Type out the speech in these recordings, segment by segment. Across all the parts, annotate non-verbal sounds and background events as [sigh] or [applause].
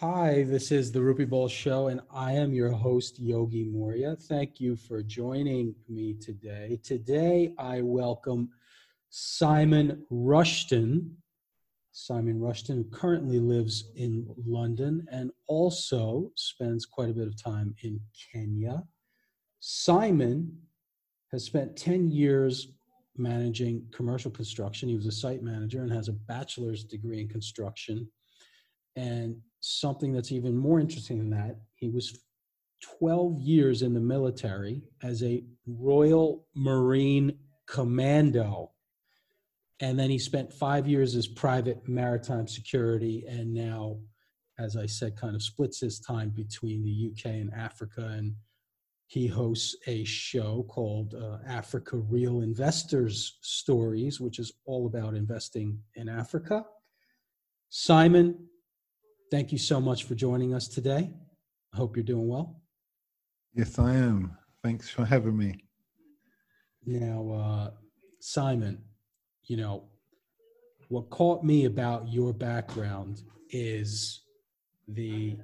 Hi, this is the Rupee Ball Show, and I am your host, Yogi Moria. Thank you for joining me today. Today, I welcome Simon Rushton. Simon Rushton, who currently lives in London and also spends quite a bit of time in Kenya. Simon has spent 10 years managing commercial construction. He was a site manager and has a bachelor's degree in construction. And something that's even more interesting than that, he was 12 years in the military as a Royal Marine Commando. And then he spent five years as private maritime security. And now, as I said, kind of splits his time between the UK and Africa. And he hosts a show called uh, Africa Real Investors Stories, which is all about investing in Africa. Simon, thank you so much for joining us today. I hope you're doing well. Yes, I am. Thanks for having me. Now, uh, Simon, you know, what caught me about your background is the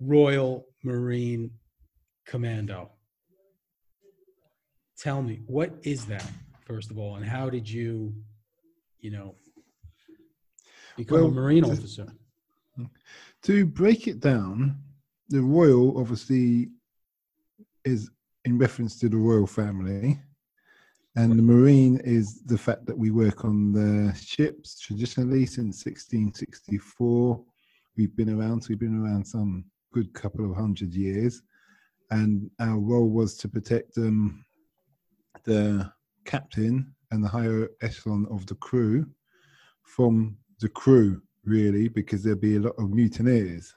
Royal Marine Commando. Tell me, what is that, first of all, and how did you, you know, become well, a Marine officer? To break it down, the Royal obviously is in reference to the royal family, and the Marine is the fact that we work on the ships traditionally since 1664. We've been around, so we've been around some good couple of hundred years, and our role was to protect um, the captain and the higher echelon of the crew from the crew really, because there'd be a lot of mutineers.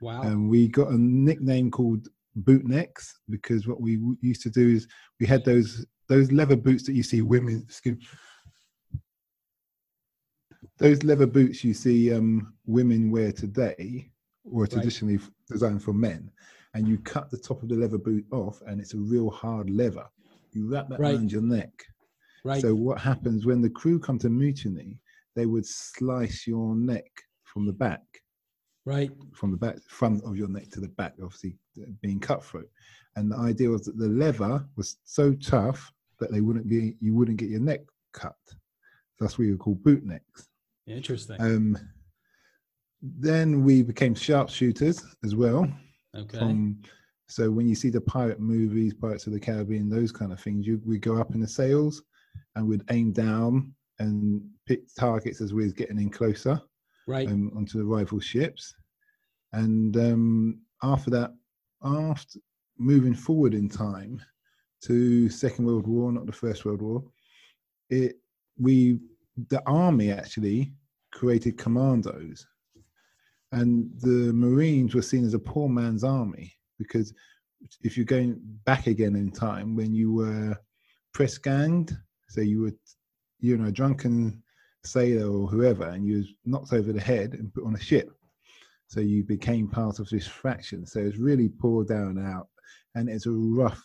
Wow. And we got a nickname called bootnecks because what we used to do is we had those those leather boots that you see women excuse, those leather boots you see um, women wear today were traditionally right. designed for men and you cut the top of the leather boot off and it's a real hard leather you wrap that right. around your neck right so what happens when the crew come to mutiny they would slice your neck from the back. Right. From the back, front of your neck to the back, obviously being cut through. And the idea was that the leather was so tough that they wouldn't be, you wouldn't get your neck cut. That's what you call boot necks. Interesting. Um, then we became sharpshooters as well. Okay. From, so when you see the pirate movies, Pirates of the Caribbean, those kind of things, you we go up in the sails and we'd aim down and pick targets as we was getting in closer right. um, onto the rival ships. And um, after that after moving forward in time to second world war not the first world war it we the army actually created commandos. And the marines were seen as a poor man's army because if you're going back again in time when you were press ganged so you were you know, drunken sailor or whoever, and you was knocked over the head and put on a ship. So you became part of this faction. So it's really poured down out, and it's a rough,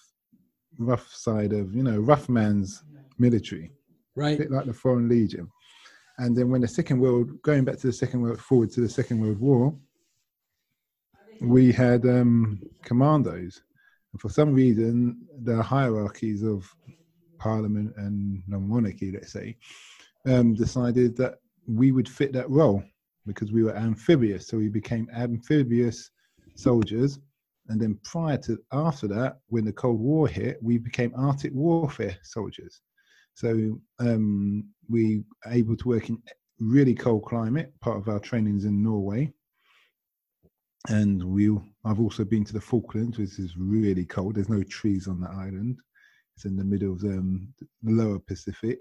rough side of you know, rough man's military, right? A bit like the Foreign Legion. And then when the Second World, going back to the Second World, forward to the Second World War, we had um, commandos. And for some reason, the hierarchies of parliament and the monarchy, let's say, um, decided that we would fit that role because we were amphibious. So we became amphibious soldiers. And then prior to after that, when the Cold War hit, we became Arctic warfare soldiers. So um, we were able to work in really cold climate. Part of our trainings in Norway, and we I've also been to the Falklands, which is really cold. There's no trees on the island, it's in the middle of um, the lower Pacific.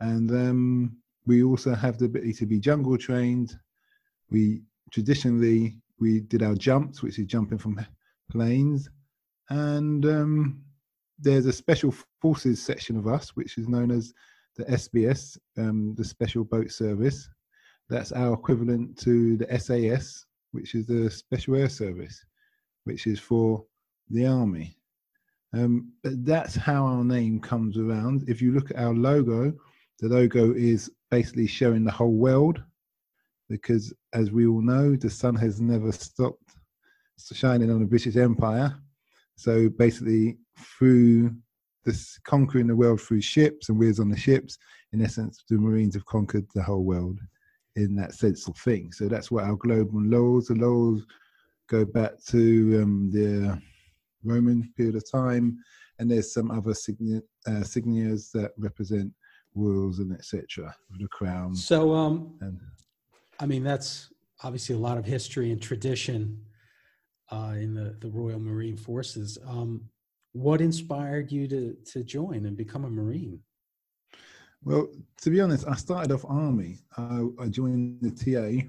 And um, we also have the ability to be jungle trained. We traditionally we did our jumps, which is jumping from planes, and um, there's a special forces section of us, which is known as the SBS, um, the Special Boat Service. That's our equivalent to the SAS, which is the Special Air Service, which is for the army. Um, but that's how our name comes around. If you look at our logo, the logo is basically showing the whole world. because, as we all know, the sun has never stopped shining on the British Empire. So basically, through this conquering the world through ships and we're on the ships, in essence, the Marines have conquered the whole world in that sense of thing. So that's what our global laws, the laurels go back to um, the Roman period of time, and there's some other sign- uh, signatures that represent rules and etc. The crown. So, um, and I mean, that's obviously a lot of history and tradition uh, in the, the Royal Marine Forces. Um, what inspired you to, to join and become a Marine? Well, to be honest, I started off army. I, I joined the TA,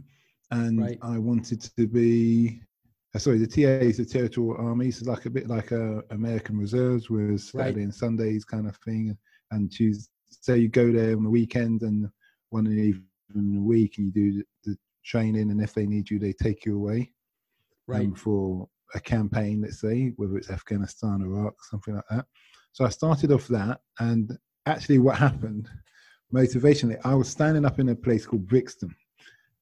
and Right. I wanted to be. Uh, sorry, the TA is the Territorial Army, so like a bit like a American Reserves, Right. Saturday and Sundays kind of thing. And choose, say you go there on the weekend and one in the week, and you do the, the training, and if they need you, they take you away Right. um, for a campaign, let's say, whether it's Afghanistan, Iraq, something like that. So I started off that, and actually, what happened motivationally, I was standing up in a place called Brixton,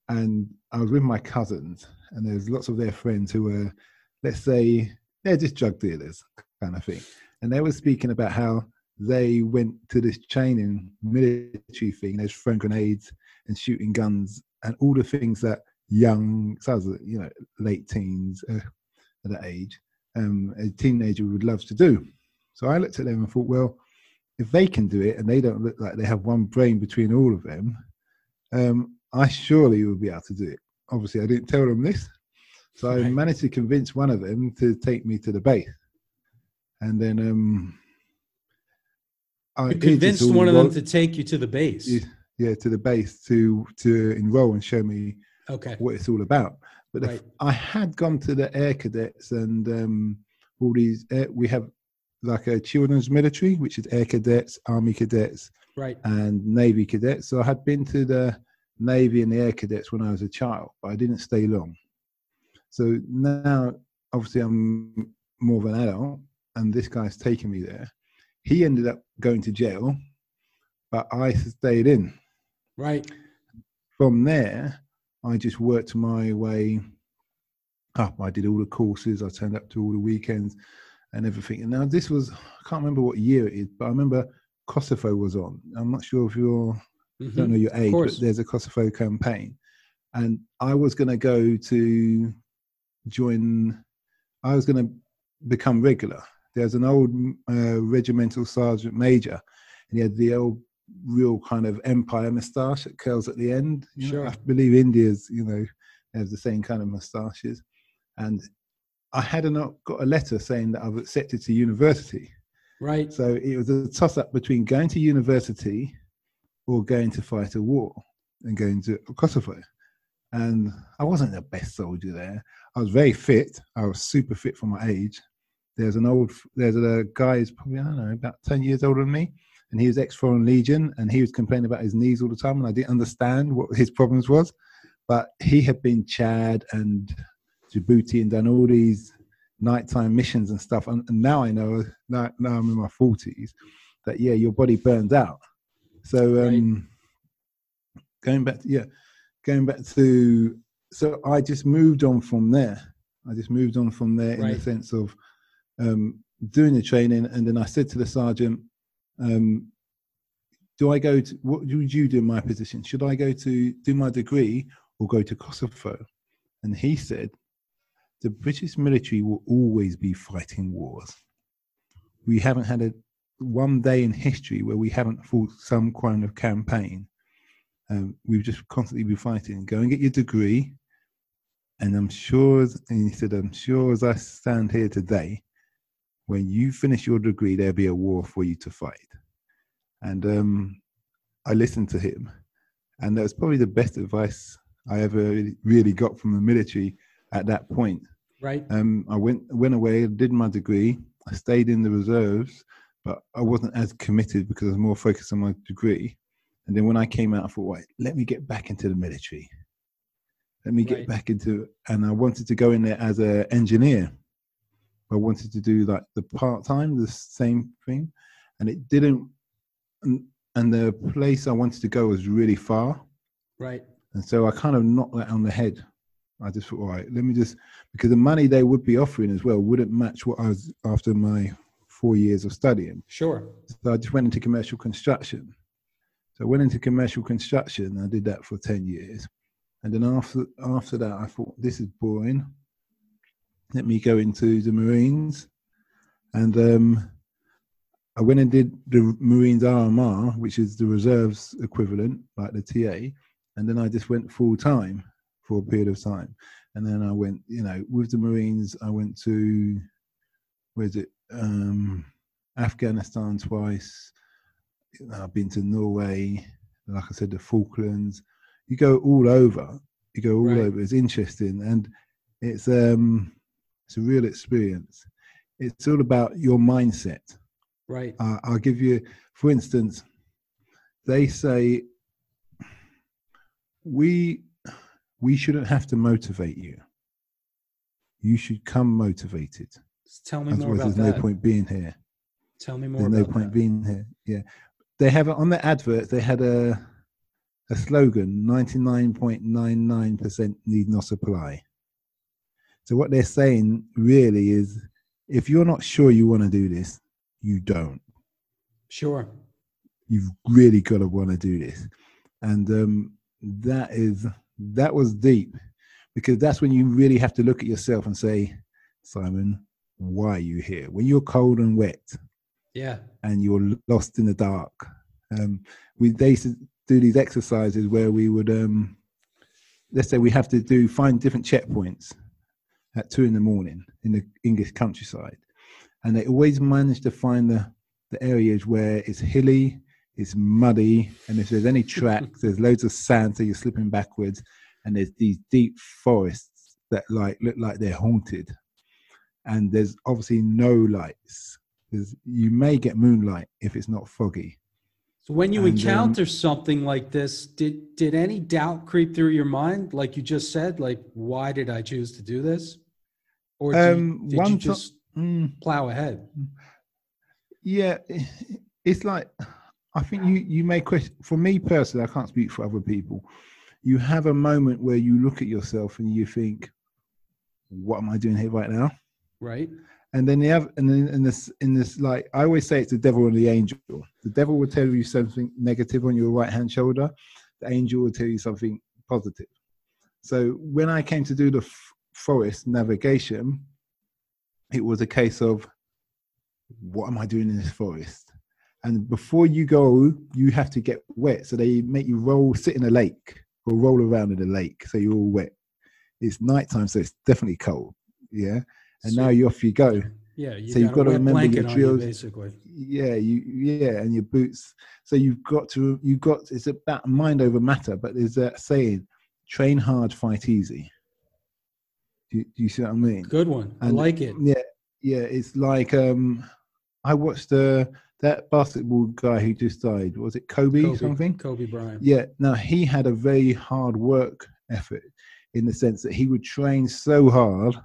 and I was with my cousins, and there's lots of their friends who were, let's say, they're just drug dealers, kind of thing, and they were speaking about how they went to this training military thing. There's throwing grenades and shooting guns and all the things that young, so I was, you know, late teens uh, at that age, um, a teenager would love to do. So I looked at them and thought, well, if they can do it and they don't look like they have one brain between all of them, um, I surely would be able to do it. Obviously, I didn't tell them this. So I managed to convince one of them to take me to the base. And then um, I You convinced one of them to take you to the base. yeah, to the base to to enroll and show me Okay. what it's all about. But Right. I had gone to the air cadets and um, all these, air, we have like a children's military, which is air cadets, army cadets, Right. and navy cadets. So I had been to the navy and the air cadets when I was a child, but I didn't stay long. So now, obviously, I'm more of an adult, and this guy's taking me there. He ended up going to jail, but I stayed in Right. from there, I just worked my way up. I did all the courses. I turned up to all the weekends and everything. And now this was, I can't remember what year it is, but I remember Kosovo was on. I'm not sure if you're, I don't mm-hmm. know your age, but there's a Kosovo campaign. And I was going to go to join, I was going to become regular. There's an old uh, regimental sergeant major, and he had the old real kind of empire moustache that curls at the end. You know, Sure. I believe India's, you know, has the same kind of moustaches. And I had not got a letter saying that I've accepted to university. Right. So it was a toss up between going to university or going to fight a war and going to Kosovo. And I wasn't the best soldier there. I was very fit. I was super fit for my age. There's an old, there's a guy who's probably, I don't know, about 10 years older than me. And he was ex Foreign Legion and he was complaining about his knees all the time. And I didn't understand what his problems was. But he had been Chad and Djibouti and done all these nighttime missions and stuff. And, and now I know, now, now I'm in my 40s, that yeah, your body burns out. So um, going back, to, yeah, going back to, so I just moved on from there. I just moved on from there in the sense of um, doing the training. And then I said to the sergeant, um, do I go to, what would you do in my position? Should I go to do my degree or go to Kosovo? And he said, the British military will always be fighting wars. We haven't had a one day in history where we haven't fought some kind of campaign. Um, we've just constantly been fighting. Go and get your degree, and I'm sure. And he said, "I'm sure as I stand here today, when you finish your degree, there'll be a war for you to fight." And um, I listened to him, and that was probably the best advice I ever really- got from the military at that point. Right. Um, I went went away, did my degree. I stayed in the reserves, but I wasn't as committed because I was more focused on my degree. And then when I came out, I thought, right, let me get back into the military. Let me get Right. back into, and I wanted to go in there as an engineer. I wanted to do like the part time, the same thing, and it didn't. And, and the place I wanted to go was really far. Right. And so I kind of knocked that on the head. I just thought, all right, let me just because the money they would be offering as well wouldn't match what I was after my four years of studying. Sure. So I just went into commercial construction. So I went into commercial construction. I did that for ten years, and then after after that, I thought this is boring. Let me go into the Marines, and um, I went and did the Marines RMR, which is the reserves equivalent, like the TA, and then I just went full time for a period of time, and then I went, you know, with the Marines, I went to where's it, um, Afghanistan twice. I've been to Norway, like I said, the Falklands. You go all over. You go all Right. over. It's interesting, and it's um, it's a real experience. It's all about your mindset. Right. Uh, I'll give you, for instance, they say we we shouldn't have to motivate you. You should come motivated. Tell me more Otherwise, about there's that. no point being here. Tell me more There's no point that. being here. Yeah, they have it on the advert. They had a a slogan: ninety nine point nine nine percent need not apply. So what they're saying really is, if you're not sure you want to do this, you don't. Sure. You've really got to want to do this, and um, that is that was deep because that's when you really have to look at yourself and say, Simon, why are you here? When you're cold and wet, Yeah. and you're lost in the dark. Um, we they used to do these exercises where we would, um, let's say, we have to do find different checkpoints at two in the morning in the English countryside, and they always manage to find the the areas where it's hilly, it's muddy, and if there's any [laughs] tracks, there's loads of sand, so you're slipping backwards, and there's these deep forests that like look like they're haunted, and there's obviously no lights because you may get moonlight if it's not foggy. So when you And, um, encounter something like this, did did any doubt creep through your mind? Like you just said, like why did I choose to do this? Or did, Um, did one you just Mm, plow ahead? yeah, it's like I think you you may question. For me personally, I can't speak for other people. You have a moment where you look at yourself and you think, "What am I doing here right now?" Right? And then the other, and then in this, in this, like I always say, it's the devil and the angel. The devil will tell you something negative on your right hand shoulder. The angel will tell you something positive. So when I came to do the forest navigation, it was a case of, what am I doing in this forest? And before you go, you have to get wet. So they make you roll, sit in a lake or roll around in a lake. So you're all wet. It's nighttime, so it's definitely cold. Yeah. And So- now you off you go. Yeah, you So you've got got to remember your on you, drills. basically. Yeah, you yeah, and your boots. So you've got to you've got it's about mind over matter, but there's that saying, train hard, fight easy. Do you, do you see what I mean? Good one. I like it. Yeah, yeah. It's like um I watched uh that basketball guy who just died. Was it Kobe, Kobe, something? Kobe Bryant. Yeah. Now he had a very hard work effort in the sense that he would train so hard,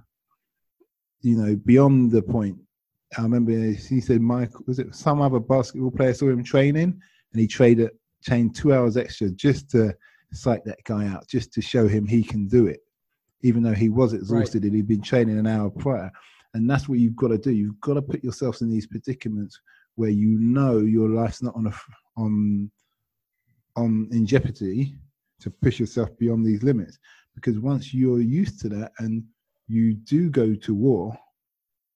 you know, beyond the point. I remember he said, Mike, was it some other basketball player saw him training and he traded trained two hours extra just to psych that guy out, just to show him he can do it, even though he was exhausted and he'd been training an hour prior. And that's what you've got to do. You've got to put yourselves in these predicaments where you know your life's not on a on on in jeopardy to push yourself beyond these limits. Because once you're used to that and you do go to war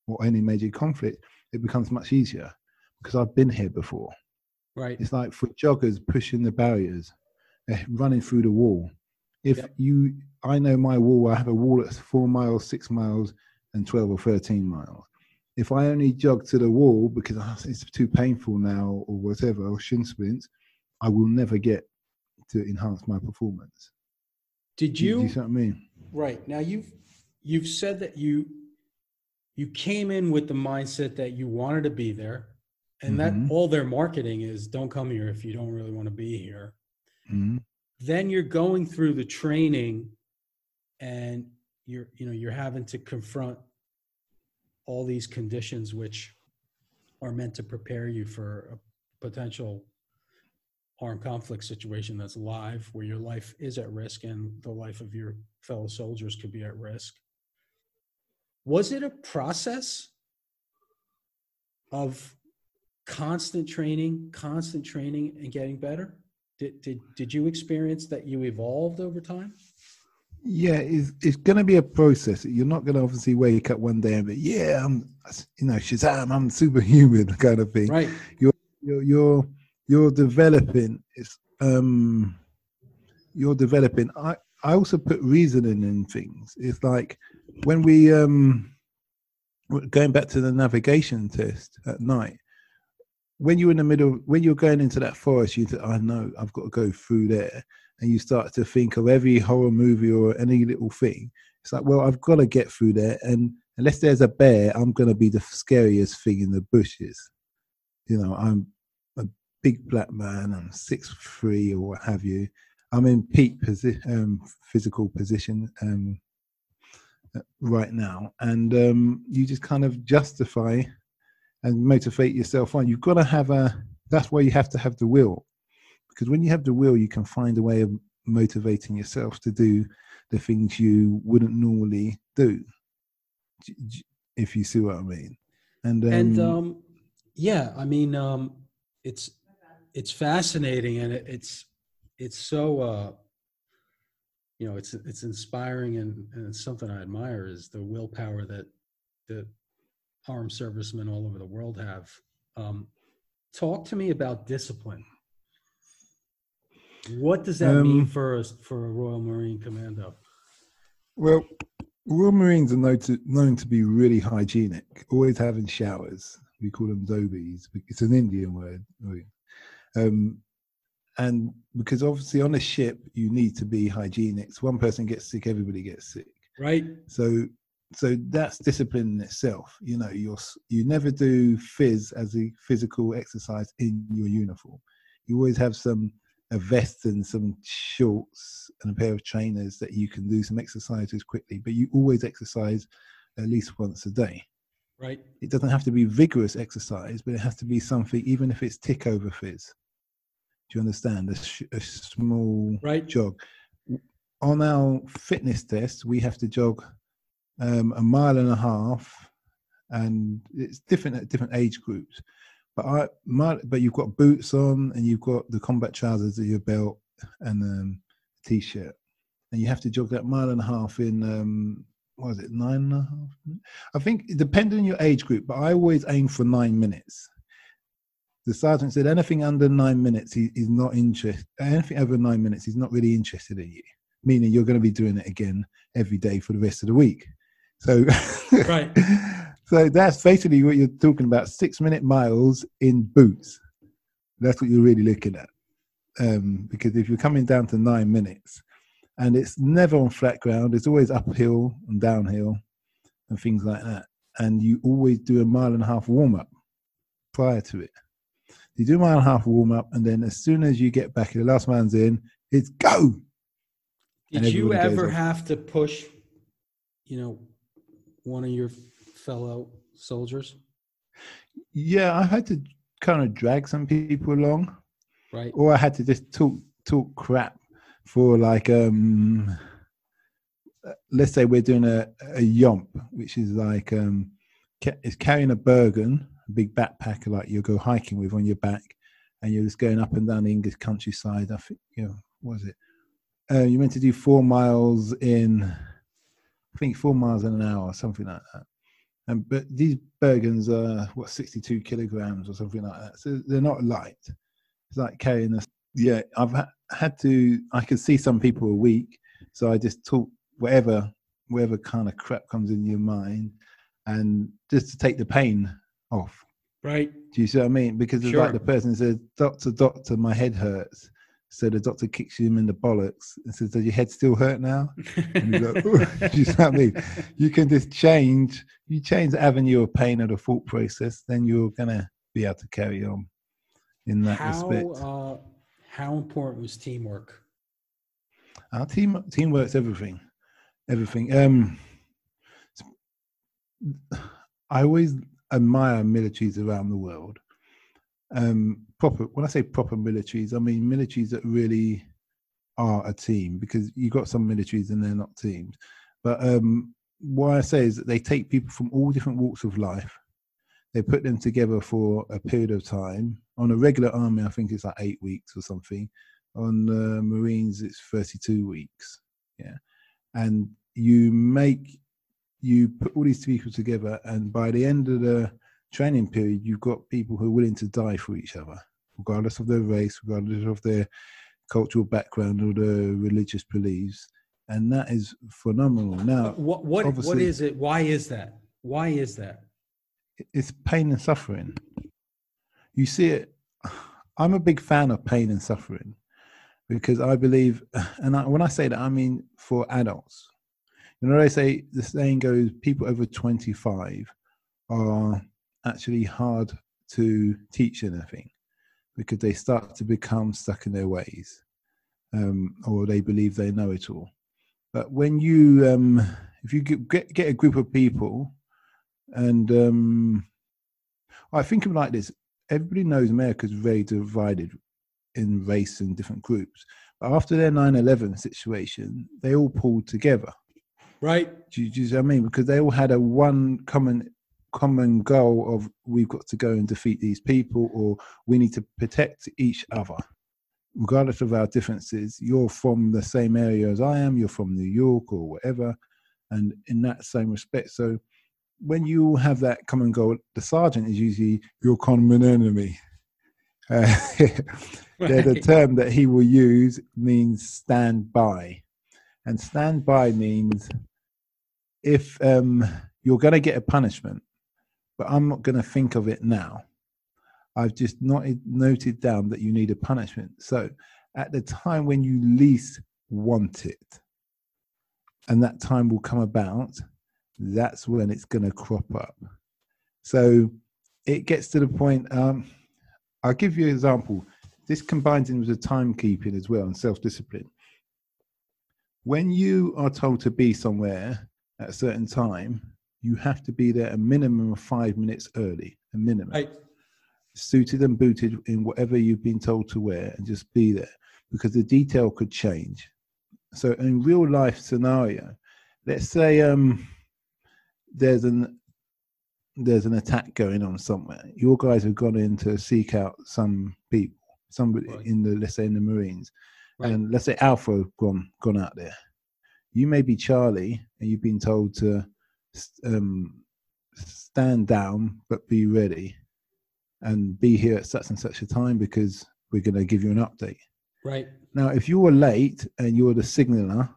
or any major conflict, it becomes much easier. Because I've been here before. Right. It's like for joggers pushing the barriers, eh, running through the wall. If Yep. you, I know my wall, I have a wall that's four miles, six miles, and 12 or 13 miles. If I only jog to the wall because "Ah, it's too painful now or whatever, or shin splints, I will never get to enhance my performance. Did you, do you see what I mean? Right. Now you've you've said that you you came in with the mindset that you wanted to be there and Mhm. that all their marketing is don't come here if you don't really want to be here. Mhm. Then you're going through the training and you're you know you're having to confront all these conditions which are meant to prepare you for a potential armed conflict situation that's live, where your life is at risk and the life of your fellow soldiers could be at risk. Was it a process of constant training, constant training, and getting better? Did, did, did you experience that you evolved over time? Yeah, it's, it's going to be a process. You're not going to obviously wake up one day and be, yeah, I'm, you know, Shazam, I'm superhuman [laughs] kind of thing. Right. You're, you're, you're, you're developing. It's, um, you're developing. I, I also put reasoning in things. It's like when we, um, going back to the navigation test at night, when you're in the middle, when you're going into that forest, you think, I know I've got to go through there. And you start to think of every horror movie or any little thing. It's like, well, I've got to get through there. And unless there's a bear, I'm going to be the scariest thing in the bushes. You know, I'm a big black man, I'm six three or what have you. I'm in peak posi- um, physical position um, uh, right now. And um, you just kind of justify and motivate yourself on. You've got to have a. That's why you have to have the will, because when you have the will, you can find a way of motivating yourself to do the things you wouldn't normally do. If you see what I mean. And um, and um, yeah, I mean, um, it's it's fascinating and it, it's it's so uh, you know it's it's inspiring and, and something I admire is the willpower that that armed servicemen all over the world have. Um, talk to me about discipline. What does that um, mean for a, for a Royal Marine Commando? Well, Royal Marines are known to, known to be really hygienic, always having showers. We call them dobies. It's an Indian word. Um, and because obviously on a ship, you need to be hygienic. So one person gets sick, everybody gets sick. Right. So so that's discipline in itself. You know, you're you never do phys as a physical exercise in your uniform. You always have some a vest and some shorts and a pair of trainers that you can do some exercises quickly. But you always exercise at least once a day. Right. It doesn't have to be vigorous exercise, but it has to be something, even if it's tick over phys. Do you understand? A, sh- a small right. jog. On our fitness test, we have to jog um, a mile and a half, and it's different at different age groups. But I, my, but you've got boots on, and you've got the combat trousers at your belt, and um, t-shirt, and you have to jog that mile and a half in um, what is it, nine and a half? I think depending on your age group, but I always aim for nine minutes. The sergeant said anything under nine minutes, he, he's not interested. Anything over nine minutes, he's not really interested in you. Meaning you're going to be doing it again every day for the rest of the week. So, right. [laughs] so that's basically what you're talking about: six minute miles in boots. That's what you're really looking at. Um, because if you're coming down to nine minutes, and it's never on flat ground, it's always uphill and downhill, and things like that. And you always do a mile and a half warm up prior to it. You do a mile and a half warm up, and then as soon as you get back, the last man's in, it's go. Did you ever have to push, you know, one of your fellow soldiers? Yeah, I had to kind of drag some people along, right? Or I had to just talk talk crap for like um let's say we're doing a, a yomp, which is like um it's carrying a Bergen, a big backpack like you go hiking with on your back, and you're just going up and down the English countryside. I think you know, what was it? Uh, you meant to do four miles in I think four miles in an hour, something like that. And but these Bergens are what 62 kilograms or something like that, so they're not light. It's like carrying a yeah. I've ha- had to. I can see some people a week, so I just talk whatever whatever kind of crap comes in your mind, and just to take the pain off. Right. Do you see what I mean? Because it's sure. like the person says, "Doctor, doctor, my head hurts." So the doctor kicks him in the bollocks and says, Does your head still hurt now? [laughs] And he's like, [laughs] you know what I mean? You can just change, you change the avenue of pain or the thought process, then you're going to be able to carry on in that how, respect. Uh, how important was teamwork? Our team teamwork's everything. Everything. Um, [sighs] I always admire militaries around the world um, proper. When I say proper militaries, I mean militaries that really are a team because you got some militaries and they're not teams. But um, what I say is that they take people from all different walks of life. They put them together for a period of time. On a regular army, I think it's like eight weeks or something. On the Marines, it's 32 weeks. Yeah. And you make, you put all these people together, and by the end of the training period, you've got people who are willing to die for each other, regardless of their race, regardless of their cultural background or their religious beliefs and that is phenomenal. Now, what what what is it? Why is that? Why is that? It's pain and suffering. You see it. [sighs] I'm a big fan of pain and suffering because I believe, [sighs] and I, when I say that, I mean for adults. You know, they say the saying goes, people over 25 are actually hard to teach anything because they start to become stuck in their ways um, or they believe they know it all. But when you, um, if you get get a group of people, and um, I think of it like this: everybody knows America's very divided in race and different groups. But after their 9/11 situation, they all pulled together. Right. Do you, do you know what I mean? Because they all had a one common common goal of we've got to go and defeat these people, or we need to protect each other regardless of our differences, you're from the same area as I am, you're from New York or whatever, and in that same respect. So when you have that common goal, the sergeant is usually your common enemy. [laughs] Uh, [laughs] right. the term that he will use means stand by. And stand by means if um, you're going to get a punishment, but I'm not going to think of it now. I've just not noted down that you need a punishment. So at the time when you least want it, and that time will come about, that's when it's going to crop up. So it gets to the point. Um, I'll give you an example. This combines in with the timekeeping as well and self discipline. When you are told to be somewhere at a certain time, you have to be there a minimum of five minutes early, a minimum. Right suited and booted in whatever you've been told to wear and just be there because the detail could change. So in real life scenario, let's say um, there's an there's an attack going on somewhere. Your guys have gone in to seek out some people, somebody right. in the let's say in the Marines, right. and let's say Alpha gone gone out there. You may be Charlie, and you've been told to um, stand down but be ready and be here at such and such a time because we're going to give you an update. Right. Now, if you were late and you're the signaler,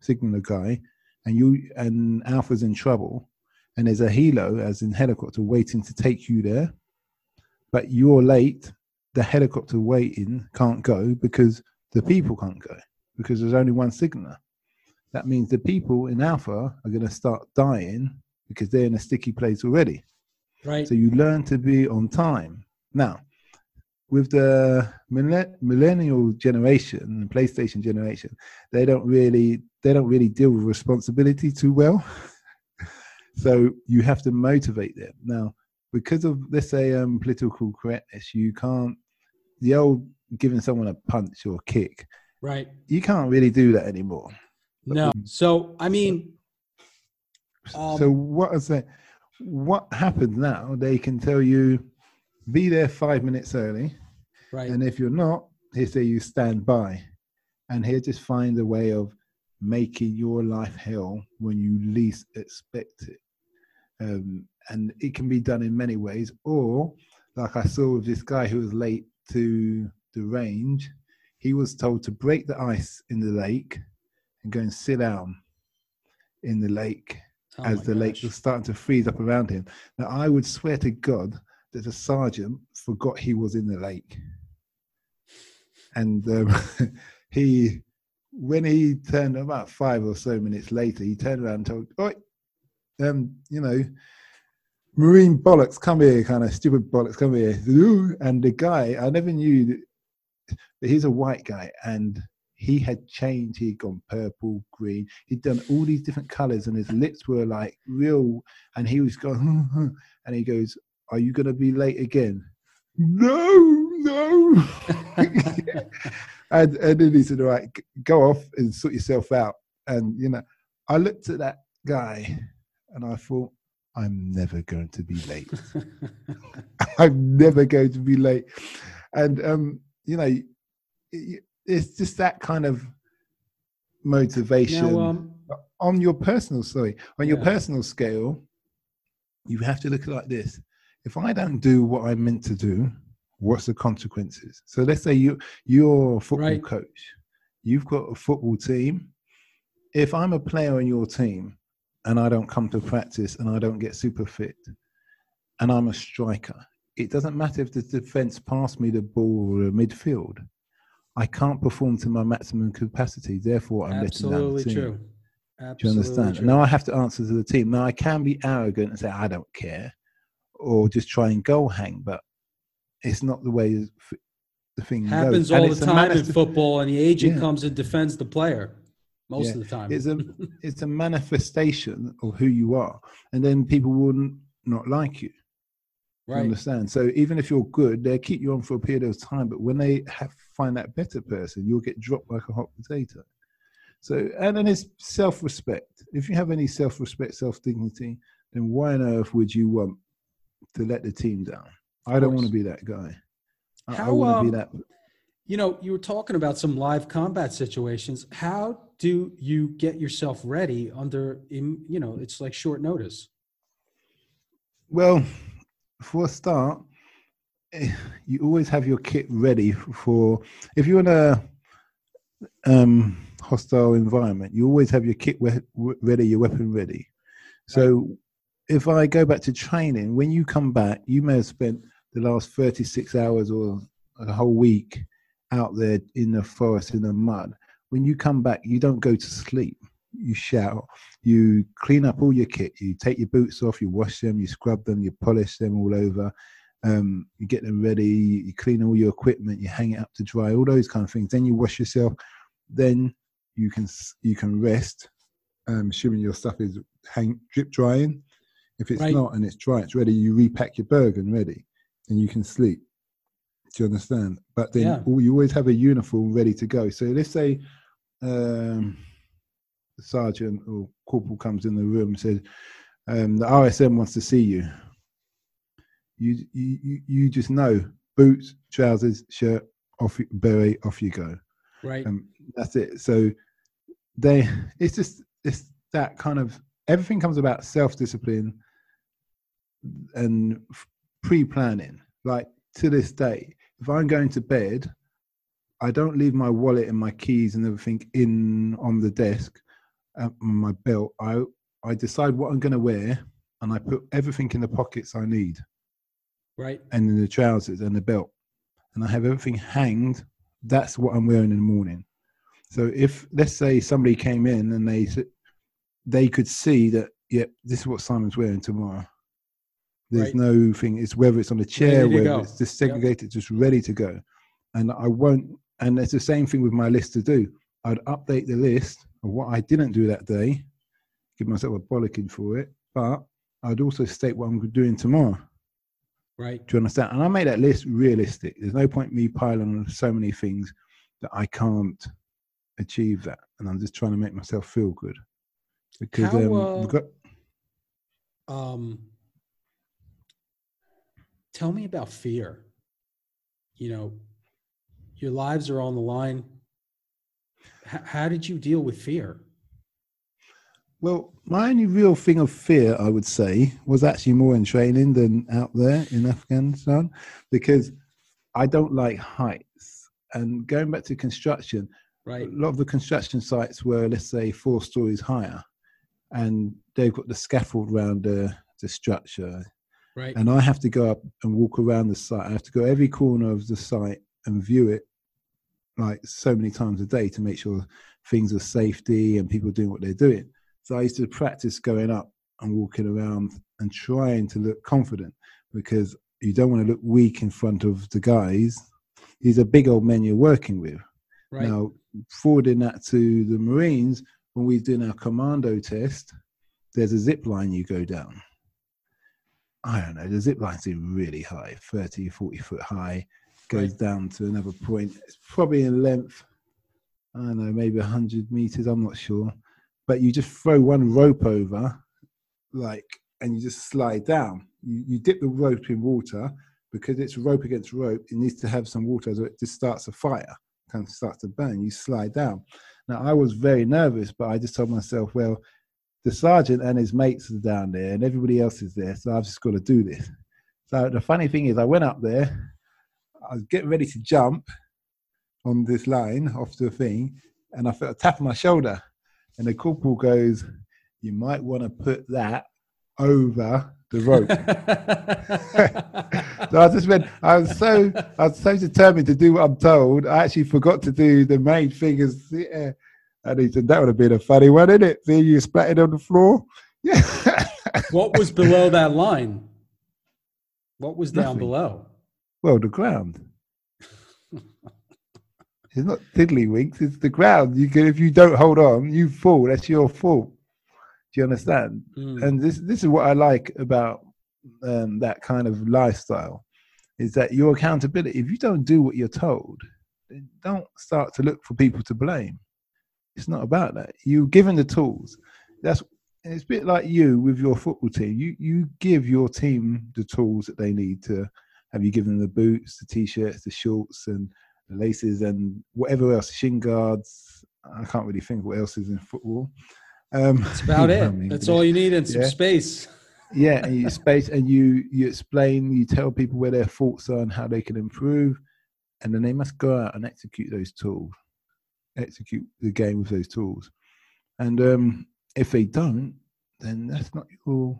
signaler guy, and you and Alpha's in trouble, and there's a helo, as in helicopter, waiting to take you there, but you're late, the helicopter waiting can't go because the people can't go because there's only one signaler. That means the people in Alpha are going to start dying because they're in a sticky place already. Right. So you learn to be on time. Now, with the millennial generation, the PlayStation generation, they don't really they don't really deal with responsibility too well. [laughs] so you have to motivate them. Now, because of let's say um, political correctness, you can't the old giving someone a punch or a kick. Right. You can't really do that anymore. No. So I mean. Um, so what I say? what happens now, they can tell you be there five minutes early. Right. And if you're not, they say you stand by. And he'll just find a way of making your life hell when you least expect it. Um, and it can be done in many ways. Or, like I saw with this guy who was late to the range, he was told to break the ice in the lake and go and sit down in the lake oh as the gosh. lake was starting to freeze up around him. Now, I would swear to God that the sergeant forgot he was in the lake. And um, [laughs] he, when he turned about five or so minutes later, he turned around and told, "Oh, um, you know, marine bollocks, come here, kind of stupid bollocks, come here." [laughs] And the guy, I never knew that, he's a white guy, and he had changed. He'd gone purple, green. He'd done all these different colors, and his lips were like real. And he was going, and he goes, "Are you going to be late again?" no, no. [laughs] and, and then he said, all right, go off and sort yourself out. And, you know, I looked at that guy and I thought, I'm never going to be late. [laughs] I'm never going to be late. And, um, you know, it's just that kind of motivation. now, um, on your personal sorry on your personal scale you have to look at it like this. If i don't do what i'm meant to do what's the consequences? So let's say you you're a football right. coach. You've got a football team. If i'm a player on your team and i don't come to practice and i don't get super fit and i'm a striker it doesn't matter if the defense pass me the ball or the midfield i can't perform to my maximum capacity therefore i'm absolutely letting down the team. true Absolutely Do you understand? True. Now I have to answer to the team. Now I can be arrogant and say I don't care, or just try and goal hang, but it's not the way the thing happens goes. all the time in football, and the agent yeah. comes and defends the player most yeah. of the time. It's a [laughs] it's a manifestation of who you are, and then people will not not like you. Right. You understand? So even if you're good, they keep you on for a period of time, but when they have find that better person, you'll get dropped like a hot potato. So, and then it's self respect. If you have any self respect, self dignity, then why on earth would you want to let the team down? I don't want to be that guy. How, I want to um, be that. You know, you were talking about some live combat situations. How do you get yourself ready under, you know, it's like short notice? Well, for a start, [sighs] you always have your kit ready for if you're in a um, hostile environment, you always have your kit ready, your weapon ready. So if I go back to training, when you come back, you may have spent the last 36 hours or a whole week out there in the forest in the mud. When you come back, you don't go to sleep. You shout, you clean up all your kit, you take your boots off, you wash them, you scrub them, you polish them all over, um, you get them ready, you clean all your equipment, you hang it up to dry, all those kind of things. Then you wash yourself. Then you can you can rest, um, assuming your stuff is hang drip drying. If it's right. not and it's dry, it's ready. You repack your Bergen and ready, and you can sleep. Do you understand? But then yeah. you always have a uniform ready to go. So let's say um, the sergeant or corporal comes in the room and says, um, "The RSM wants to see you." You you you just know boots, trousers, shirt, off beret, off you go. Right. Um, that's it. So they [laughs] it's just it's that kind of everything comes about self-discipline and pre-planning like to this day if i'm going to bed i don't leave my wallet and my keys and everything in on the desk on my belt i i decide what i'm going to wear and i put everything in the pockets i need right and then the trousers and the belt and i have everything hanged that's what i'm wearing in the morning so if let's say somebody came in and they they could see that, yep, this is what Simon's wearing tomorrow. There's right. no thing. It's whether it's on a chair, whether go. it's just segregated, yep. just ready to go. And I won't. And it's the same thing with my list to do. I'd update the list of what I didn't do that day, give myself a bollocking for it, but I'd also state what I'm doing tomorrow. Right. Do you understand? And I made that list realistic. There's no point me piling on so many things that I can't achieve that, and I'm just trying to make myself feel good because How, um, uh, got, um, tell me about fear. You know, your lives are on the line. H- how did you deal with fear? Well, my only real thing of fear, I would say, was actually more in training than out there in Afghanistan because I don't like heights. And going back to construction, Right. A lot of the construction sites were, let's say, four stories higher, and they've got the scaffold around the, the structure. Right. And I have to go up and walk around the site. I have to go every corner of the site and view it like so many times a day to make sure things are safety and people doing what they're doing. So I used to practice going up and walking around and trying to look confident because you don't want to look weak in front of the guys. These are big old men you're working with. Right. Now, forwarding that to the Marines, when we're doing our commando test, there's a zip line you go down. I don't know, the zip line seemed really high, 30, 40 foot high, goes Right. down to another point. It's probably in length, I don't know, maybe 100 meters, I'm not sure. But you just throw one rope over, like, and you just slide down. You, you dip the rope in water because it's rope against rope. It needs to have some water, so it just starts a fire, kind of starts to burn. You slide down. Now, I was very nervous, but I just told myself, well, the sergeant and his mates are down there, and everybody else is there, so I've just got to do this. So the funny thing is, I went up there, I was getting ready to jump on this line off the thing, and I felt a tap on my shoulder, and the corporal goes, "You might want to put that over the rope." [laughs] [laughs] so I just went. I was so I was so determined to do what I'm told. I actually forgot to do the main thing. Is yeah. Uh, and he said that would have been a funny one, isn't it? See you splattered on the floor. Yeah. [laughs] what was below that line? What was down Nothing. below? well, the ground. It's not tiddlywinks. It's the ground. You can, if you don't hold on, you fall. That's your fault. Do you understand? Mm. and this this is what I like about um, that kind of lifestyle is that your accountability. If you don't do what you're told, then don't start to look for people to blame. It's not about that. You're given the tools. That's it's a bit like you with your football team. You you give your team the tools that they need to. Have you given them the boots, the t-shirts, the shorts, and laces, and whatever else, shin guards? I can't really think what else is in football. Um, That's about [laughs] it. I mean, That's all you need in some Yeah. space. [laughs] yeah and you space and you you explain you tell people where their faults are and how they can improve and then they must go out and execute those tools execute the game with those tools and um if they don't then that's not your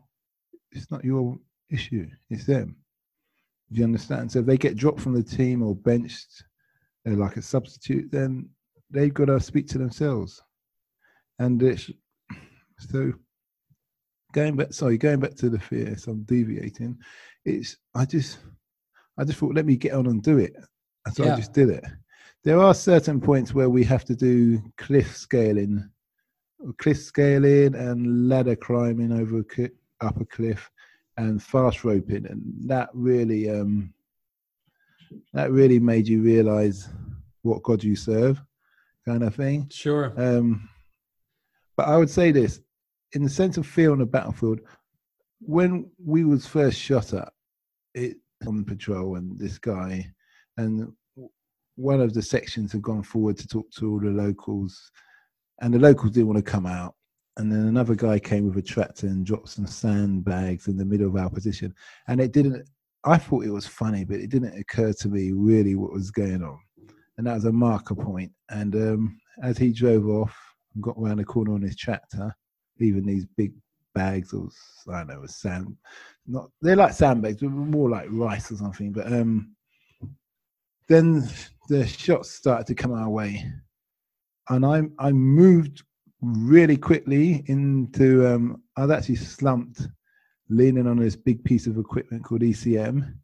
it's not your issue it's them do you understand so if they get dropped from the team or benched they're like a substitute then they've got to speak to themselves. And it's so going back sorry going back to the fear so i'm deviating it's i just i just thought let me get on and do it. And so Yeah. i just did it. There are certain points where we have to do cliff scaling cliff scaling and ladder climbing over a up a cliff and fast roping and that really um that really made you realize what god you serve kind of thing Sure. um, but I would say this, in the sense of fear on the battlefield, when we was first shot at, it on patrol and this guy, and one of the sections had gone forward to talk to all the locals, and the locals didn't want to come out. And then another guy came with a tractor and dropped some sandbags in the middle of our position. And it didn't, I thought it was funny, but it didn't occur to me really what was going on. And that was a marker point. And um, as he drove off and got around the corner on his tractor, leaving these big bags of, I don't know, sand, not, they're like sandbags, but more like rice or something. But um, then the shots started to come our way. And I, I moved really quickly into, um, I was actually slumped leaning on this big piece of equipment called ECM.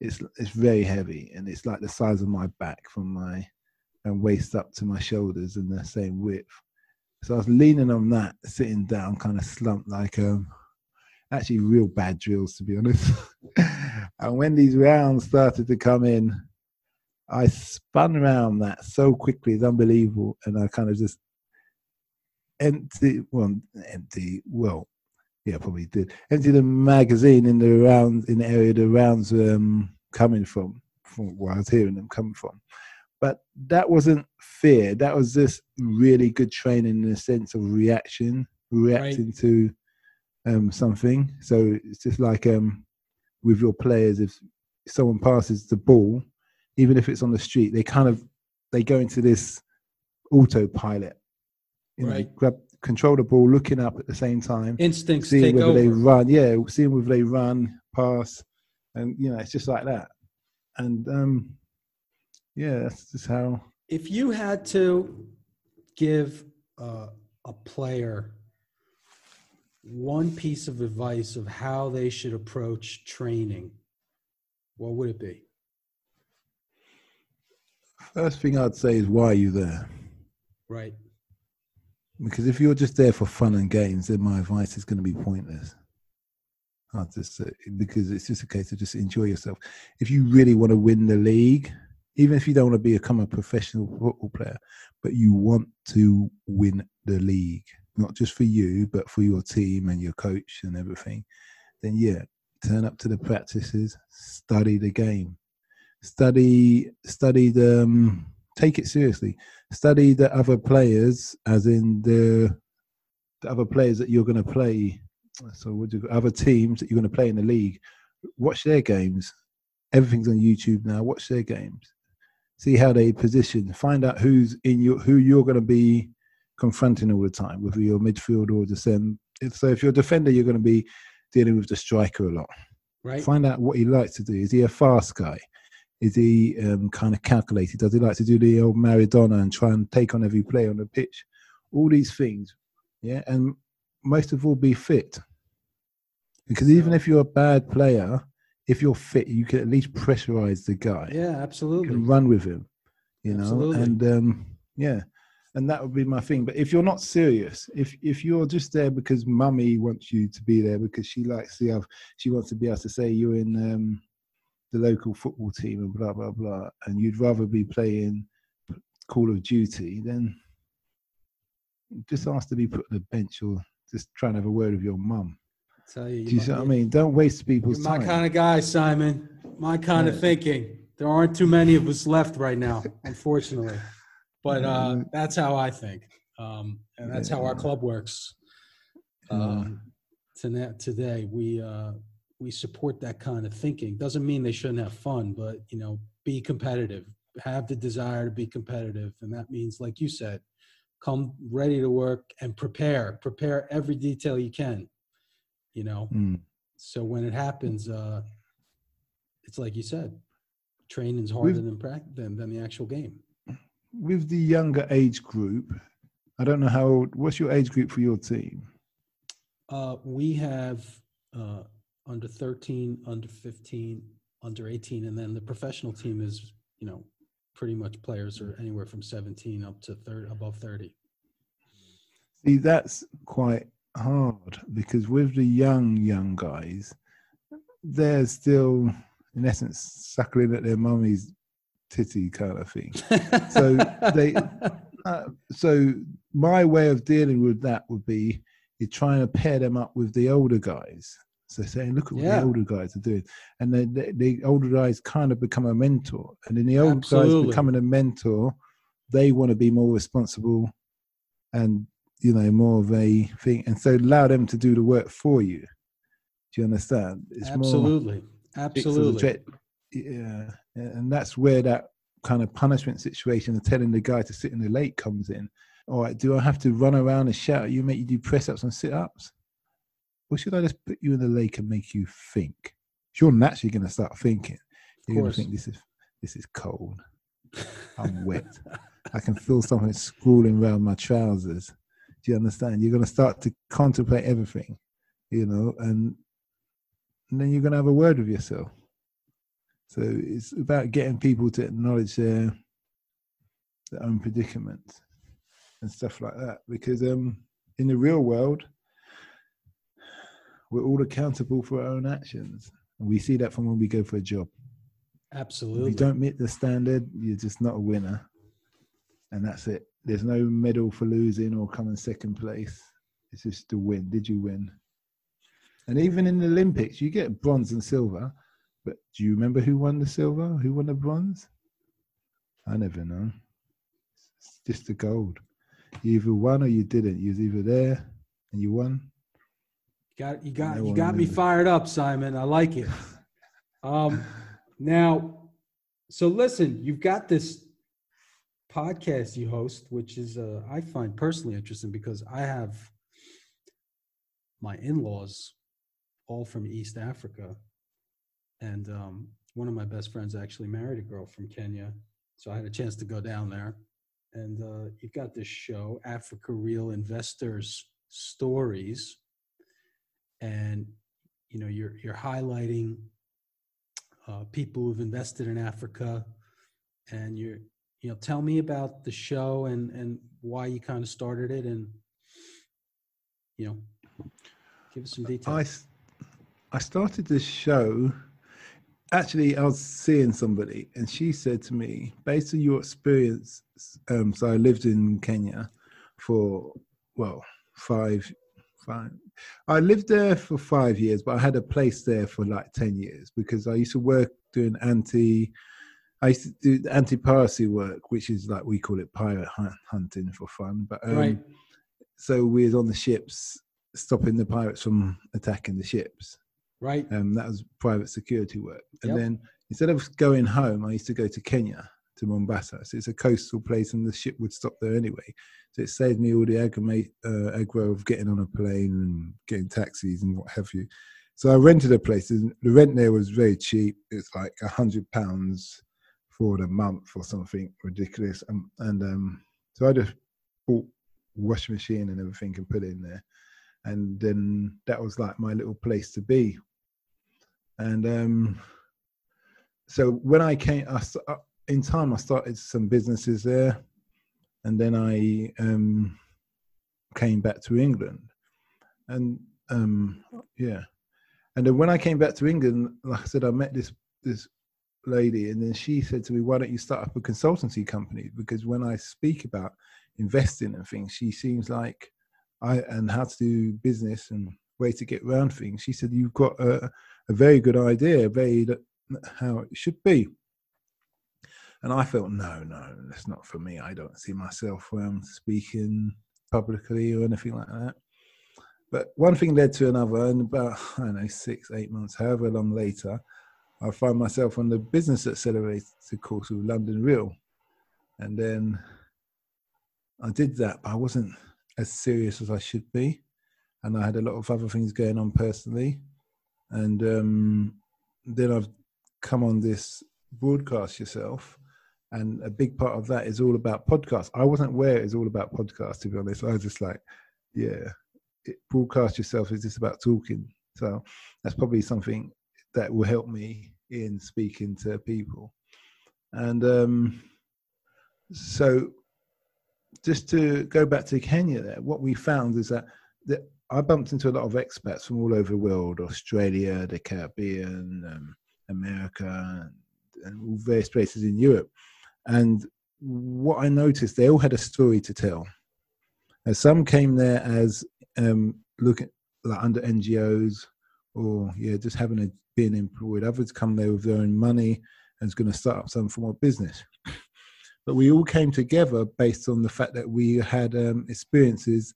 It's, it's very heavy and it's like the size of my back from my and waist up to my shoulders and the same width. So I was leaning on that, sitting down, kind of slumped like um actually real bad drills to be honest. [laughs] and when these rounds started to come in, I spun around that so quickly, it's unbelievable. And I kind of just empty well empty well yeah probably did. Empty the magazine in the round in the area the rounds um coming from from where I was hearing them coming from. But that wasn't fear. That was just really good training in the sense of reaction reacting to um something. So it's just like um with your players if someone passes the ball even if it's on the street they kind of they go into this autopilot. You know, grab control the ball looking up at the same time Instincts seeing take whether over. they run yeah seeing whether they run pass and you know it's just like that and um yeah that's just how if you had to give uh, a player one piece of advice of how they should approach training, what would it be? first thing i'd say is why are you there Right. Because if you're just there for fun and games then my advice is going to be pointless Hard to say because it's just a case of just enjoy yourself. If you really want to win the league, even if you don't want to become a professional football player, but you want to win the league, not just for you, but for your team and your coach and everything, then yeah, turn up to the practices, study the game, study, study the, um, take it seriously, study the other players, as in the, the other players that you're going to play. So, would you other teams that you're going to play in the league? Watch their games. Everything's on YouTube now. Watch their games. See how they position. Find out who's in your who you're going to be confronting all the time, whether you're midfield or defend. So if you're a defender, you're going to be dealing with the striker a lot. Right. Find out what he likes to do. Is he a fast guy? Is he um, kind of calculated? Does he like to do the old Maradona and try and take on every player on the pitch? All these things, yeah, and most of all, be fit. Because even if you're a bad player, if you're fit, you can at least pressurize the guy. Yeah, absolutely. You can run with him, you know, Absolutely. and um, yeah, and that would be my thing. But if you're not serious, if if you're just there because mummy wants you to be there because she likes the other, she wants to be able to say you're in um, the local football team and blah blah blah, and you'd rather be playing Call of Duty, then just ask to be put on the bench or just try and have a word with your mum. Tell you, Do you see what I mean? Don't waste people's my time. kind of guy, Simon. My kind of thinking. There aren't too many of us left right now, unfortunately. But uh, that's how I think, um, and that's how our Yeah. club works. Yeah. Um, tona- today, we uh, we support that kind of thinking. Doesn't mean they shouldn't have fun, but you know, be competitive. Have the desire to be competitive, and that means, like you said, come ready to work and prepare. Prepare every detail you can. You know, Mm. so when it happens, uh, it's like you said, training's harder We've- than, prac- than than the actual game. with the younger age group, I don't know how old. What's your age group for your team? Uh, we have uh, under 13, under 15, under 18, and then the professional team is, you know, pretty much players are anywhere from 17 up to 30, above 30. See, that's quite hard because with the young young guys, they're still, in essence, suckling at their mummy's titty kind of thing. So they- [laughs] Uh, so my way of dealing with that would be you're trying to pair them up with the older guys. So saying, look at what Yeah. the older guys are doing, and then the, the older guys kind of become a mentor, and then the old Absolutely. guys becoming a mentor, they want to be more responsible, and you know more of a thing, and so allow them to do the work for you. Do you understand? It's Absolutely. More, it's sort of Absolutely. yeah, and that's where that kind of punishment situation of telling the guy to sit in the lake comes in. All right, do I have to run around and shout at you, make you do press ups and sit ups? Or should I just put you in the lake and make you think? You're naturally going to start thinking. You're going to think this is this is cold. I'm wet. I can feel something scrawling around my trousers. Do you understand? You're going to start to contemplate everything, you know, and, and then you're going to have a word with yourself. So it's about getting people to acknowledge their their own predicament and stuff like that. Because um, in the real world, we're all accountable for our own actions. And we see that from when we go for a job. If Absolutely. you don't meet the standard, you're just not a winner. And that's it. There's no medal for losing or coming second place. It's just to win. Did you win? And even in the Olympics, you get bronze and silver. But do you remember who won the silver? Who won the bronze? I never know. It's just the gold. You either won or you didn't. You was either there and you won. Got you got you got me fired up, Simon. I like it. Um, now, so listen, you've got this podcast you host, which is uh, I find personally interesting because I have my in-laws all from East Africa, and um, one of my best friends actually married a girl from Kenya, so I had a chance to go down there. And uh, you've got this show, Africa Real Investors Stories, and you know you're you're highlighting uh, people who've invested in Africa, and you're you know tell me about the show and and why you kind of started it, and you know give us some details. I, I started this show. Actually, I was seeing somebody, and she said to me, based on your experience, um, so I lived in Kenya for well five, five. I lived there for five years, but I had a place there for like ten years because I used to work doing anti. I used to do anti-piracy work, which is like we call it pirate hunting for fun. But um, right. so we was on the ships, stopping the pirates from attacking the ships. Right. Um, that was private security work. And yep. then instead of going home, I used to go to Kenya, to Mombasa. So it's a coastal place and the ship would stop there anyway. So it saved me all the aggro, uh, aggro of getting on a plane and getting taxis and what have you. So I rented a place and the rent there was very cheap. It's like a hundred pounds for the month or something ridiculous. And, and um, so I just bought washing machine and everything and put it in there. And then that was like my little place to be and um, so when I came, I, uh, in time, I started some businesses there, and then I um, came back to England, and um, yeah, and then when I came back to England, like I said, I met this this lady, and then she said to me, "Why don't you start up a consultancy company?" Because when I speak about investing and things, she seems like I and how to do business and way to get around things. She said, "You've got a, a very good idea, very how it should be." And I felt, no, no, that's not for me. I don't see myself um, speaking publicly or anything like that. But one thing led to another, and about I don't know six, eight months, however long later, I find myself on the business accelerator course with London Real, and then I did that, but I wasn't as serious as I should be and I had a lot of other things going on personally. And um, then I've come on this broadcast yourself, and a big part of that is all about podcasts. I wasn't aware it's all about podcasts, to be honest. I was just like, yeah, it, broadcast yourself is just about talking. So that's probably something that will help me in speaking to people. And um, so, just to go back to Kenya, there, what we found is that that I bumped into a lot of expats from all over the world, Australia, the Caribbean, um, America, and, all various places in Europe. And what I noticed, they all had a story to tell. And some came there as um, looking like under NGOs or yeah, just having a being employed. Others come there with their own money and is going to start up some form of business. But we all came together based on the fact that we had um, experiences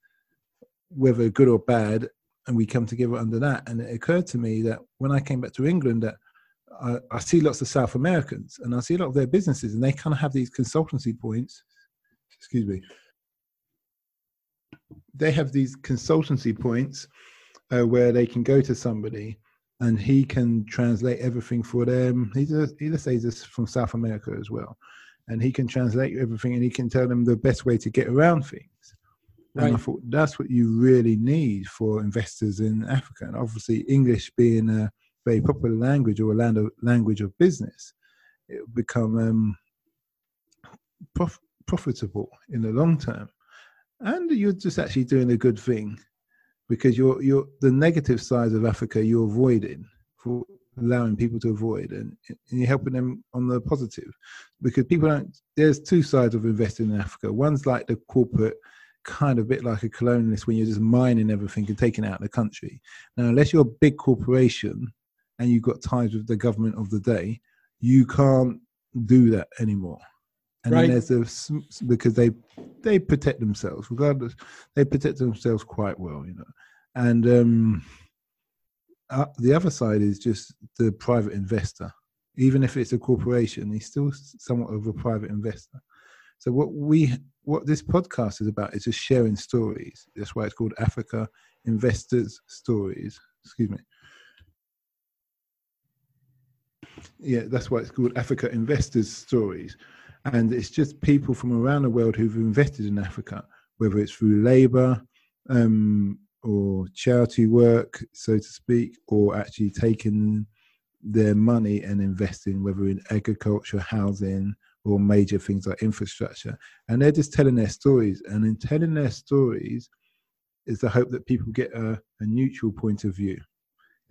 whether good or bad, and we come together under that. And it occurred to me that when I came back to England, that I, I, see lots of South Americans, and I see a lot of their businesses, and they kind of have these consultancy points. Excuse me. They have these consultancy points uh, where they can go to somebody and he can translate everything for them. He just, he this from South America as well, and he can translate everything and he can tell them the best way to get around things. Right. And I thought that's what you really need for investors in Africa. And obviously, English being a very popular language or a language of business, it will become um, prof- profitable in the long term. And you're just actually doing a good thing because you're you're the negative side of Africa you're avoiding for allowing people to avoid and, and you're helping them on the positive because people don't there's two sides of investing in Africa. One's like the corporate kind of bit like a colonialist when you're just mining everything and taking out the country. Now, unless you're a big corporation and you've got ties with the government of the day, you can't do that anymore. And right. there's a because they they protect themselves regardless. They protect themselves quite well, you know. And um, uh, the other side is just the private investor. Even if it's a corporation, he's still somewhat of a private investor. So what we what this podcast is about is just sharing stories. That's why it's called Africa Investors Stories. Excuse me. Yeah, that's why it's called Africa Investors Stories. And it's just people from around the world who've invested in Africa, whether it's through labor um, or charity work, so to speak, or actually taking their money and investing, whether in agriculture, housing, or major things like infrastructure. And they're just telling their stories. And in telling their stories, is the hope that people get a, a neutral point of view.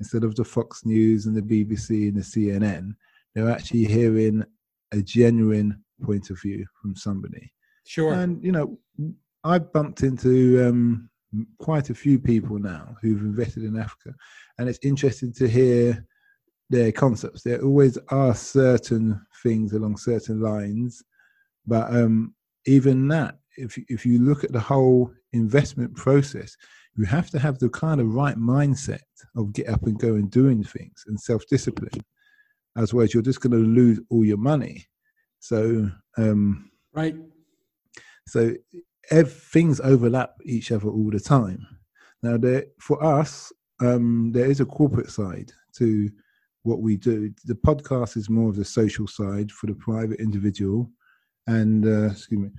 Instead of the Fox News and the BBC and the CNN, they're actually hearing a genuine point of view from somebody. Sure. And you know, I've bumped into um, quite a few people now who've invested in Africa, and it's interesting to hear their concepts. There always are certain things along certain lines, but um, even that, if if you look at the whole investment process, you have to have the kind of right mindset of get up and go and doing things and self discipline. Otherwise, you're just going to lose all your money. So, um, right. So ev- things overlap each other all the time. Now, there for us, um, there is a corporate side to what we do. The podcast is more of the social side for the private individual, and uh, excuse me.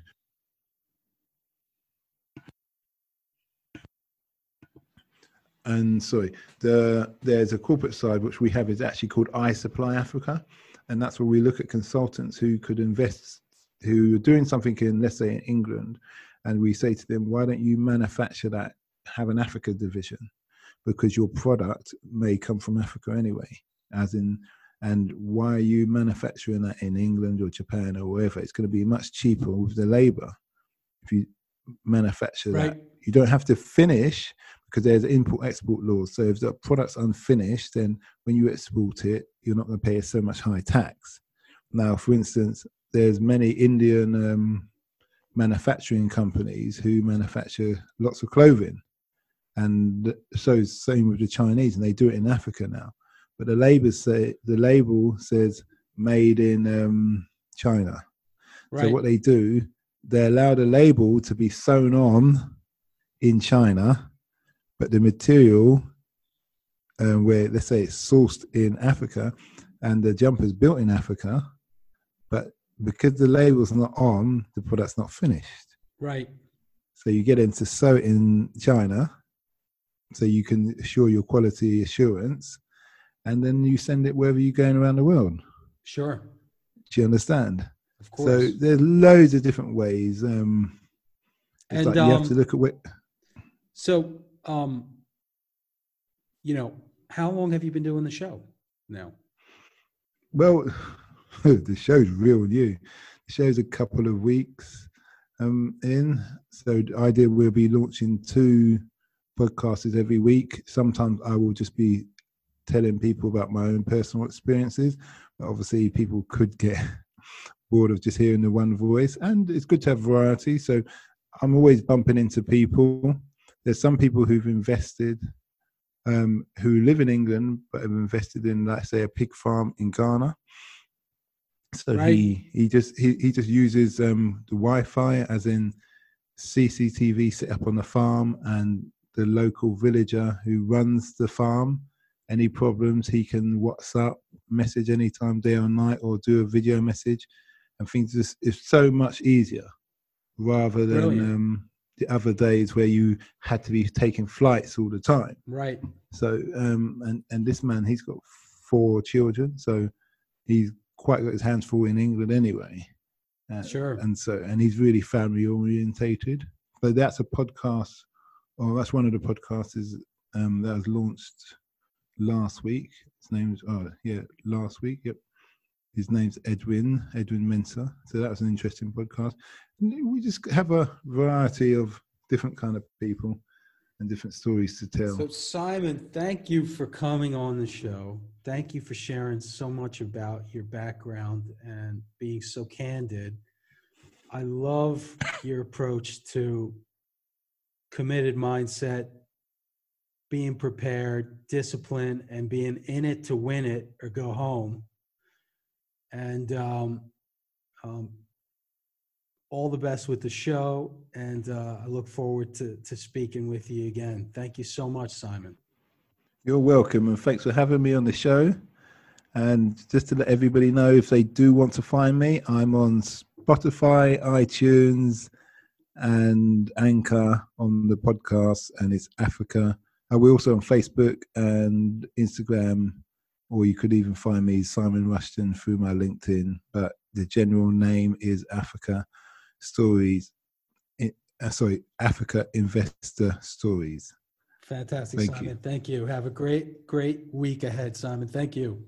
And sorry, the there's a corporate side which we have is actually called I Supply Africa, and that's where we look at consultants who could invest, who are doing something in, let's say, in England, and we say to them, why don't you manufacture that, have an Africa division, because your product may come from Africa anyway, as in, and why are you manufacturing that in England or Japan or wherever? It's going to be much cheaper with the labor if you manufacture Right. that. You don't have to finish because there's import export laws. So if the product's unfinished, then when you export it, you're not going to pay so much high tax. Now, for instance, there's many Indian um, manufacturing companies who manufacture lots of clothing, and so same with the Chinese, and they do it in Africa now. But the label say the label says made in um, China. Right. So what they do, they allow the label to be sewn on in China, but the material, uh, where let's say it's sourced in Africa, and the jumper's built in Africa, but because the label's not on, the product's not finished. right. So you get into sew it in China, so you can assure your quality assurance, and then you send it wherever you're going around the world. Sure. Do you understand? Of course. So there's loads of different ways. Um, And, like you have um, to look at what. so, um, you know, how long have you been doing the show now? Well, [laughs] the show's real new. The show's a couple of weeks um, in. So the idea we'll be launching two podcasts every week. Sometimes I will just be telling people about my own personal experiences. But obviously, people could get [laughs] bored of just hearing the one voice, and it's good to have variety. So I'm always bumping into people. There's some people who've invested um, who live in England but have invested in, let's say, a pig farm in Ghana. So Right. he he just he, he just uses um, the Wi-Fi as in CCTV set up on the farm, and the local villager who runs the farm. Any problems, he can WhatsApp message anytime, day or night, or do a video message, and things just is so much easier rather than um, the other days where you had to be taking flights all the time. Right. So, um, and and this man, he's got four children, so he's quite got his hands full in England anyway. Uh, Sure. And so, and he's really family orientated. So that's a podcast, or that's one of the podcasts is um, that was launched last week. His name's oh yeah, last week. Yep. His name's Edwin Edwin Mensah. So that was an interesting podcast. And we just have a variety of different kind of people and different stories to tell. So, Simon, thank you for coming on the show. Thank you for sharing so much about your background and being so candid. I love your approach to committed mindset, being prepared, discipline, and being in it to win it or go home. And um, um, all the best with the show. And uh, I look forward to, to speaking with you again. Thank you so much, Simon. You're welcome, and thanks for having me on the show. And just to let everybody know, if they do want to find me, I'm on Spotify, iTunes, and Anchor on the podcast, and it's Africa. Uh, we're also on Facebook and Instagram, or you could even find me Simon Rushton through my LinkedIn. But the general name is Africa Stories. uh, sorry, Africa Investor Stories. Fantastic, Thank Simon. you. Thank you. Have a great, great week ahead, Simon. Thank you.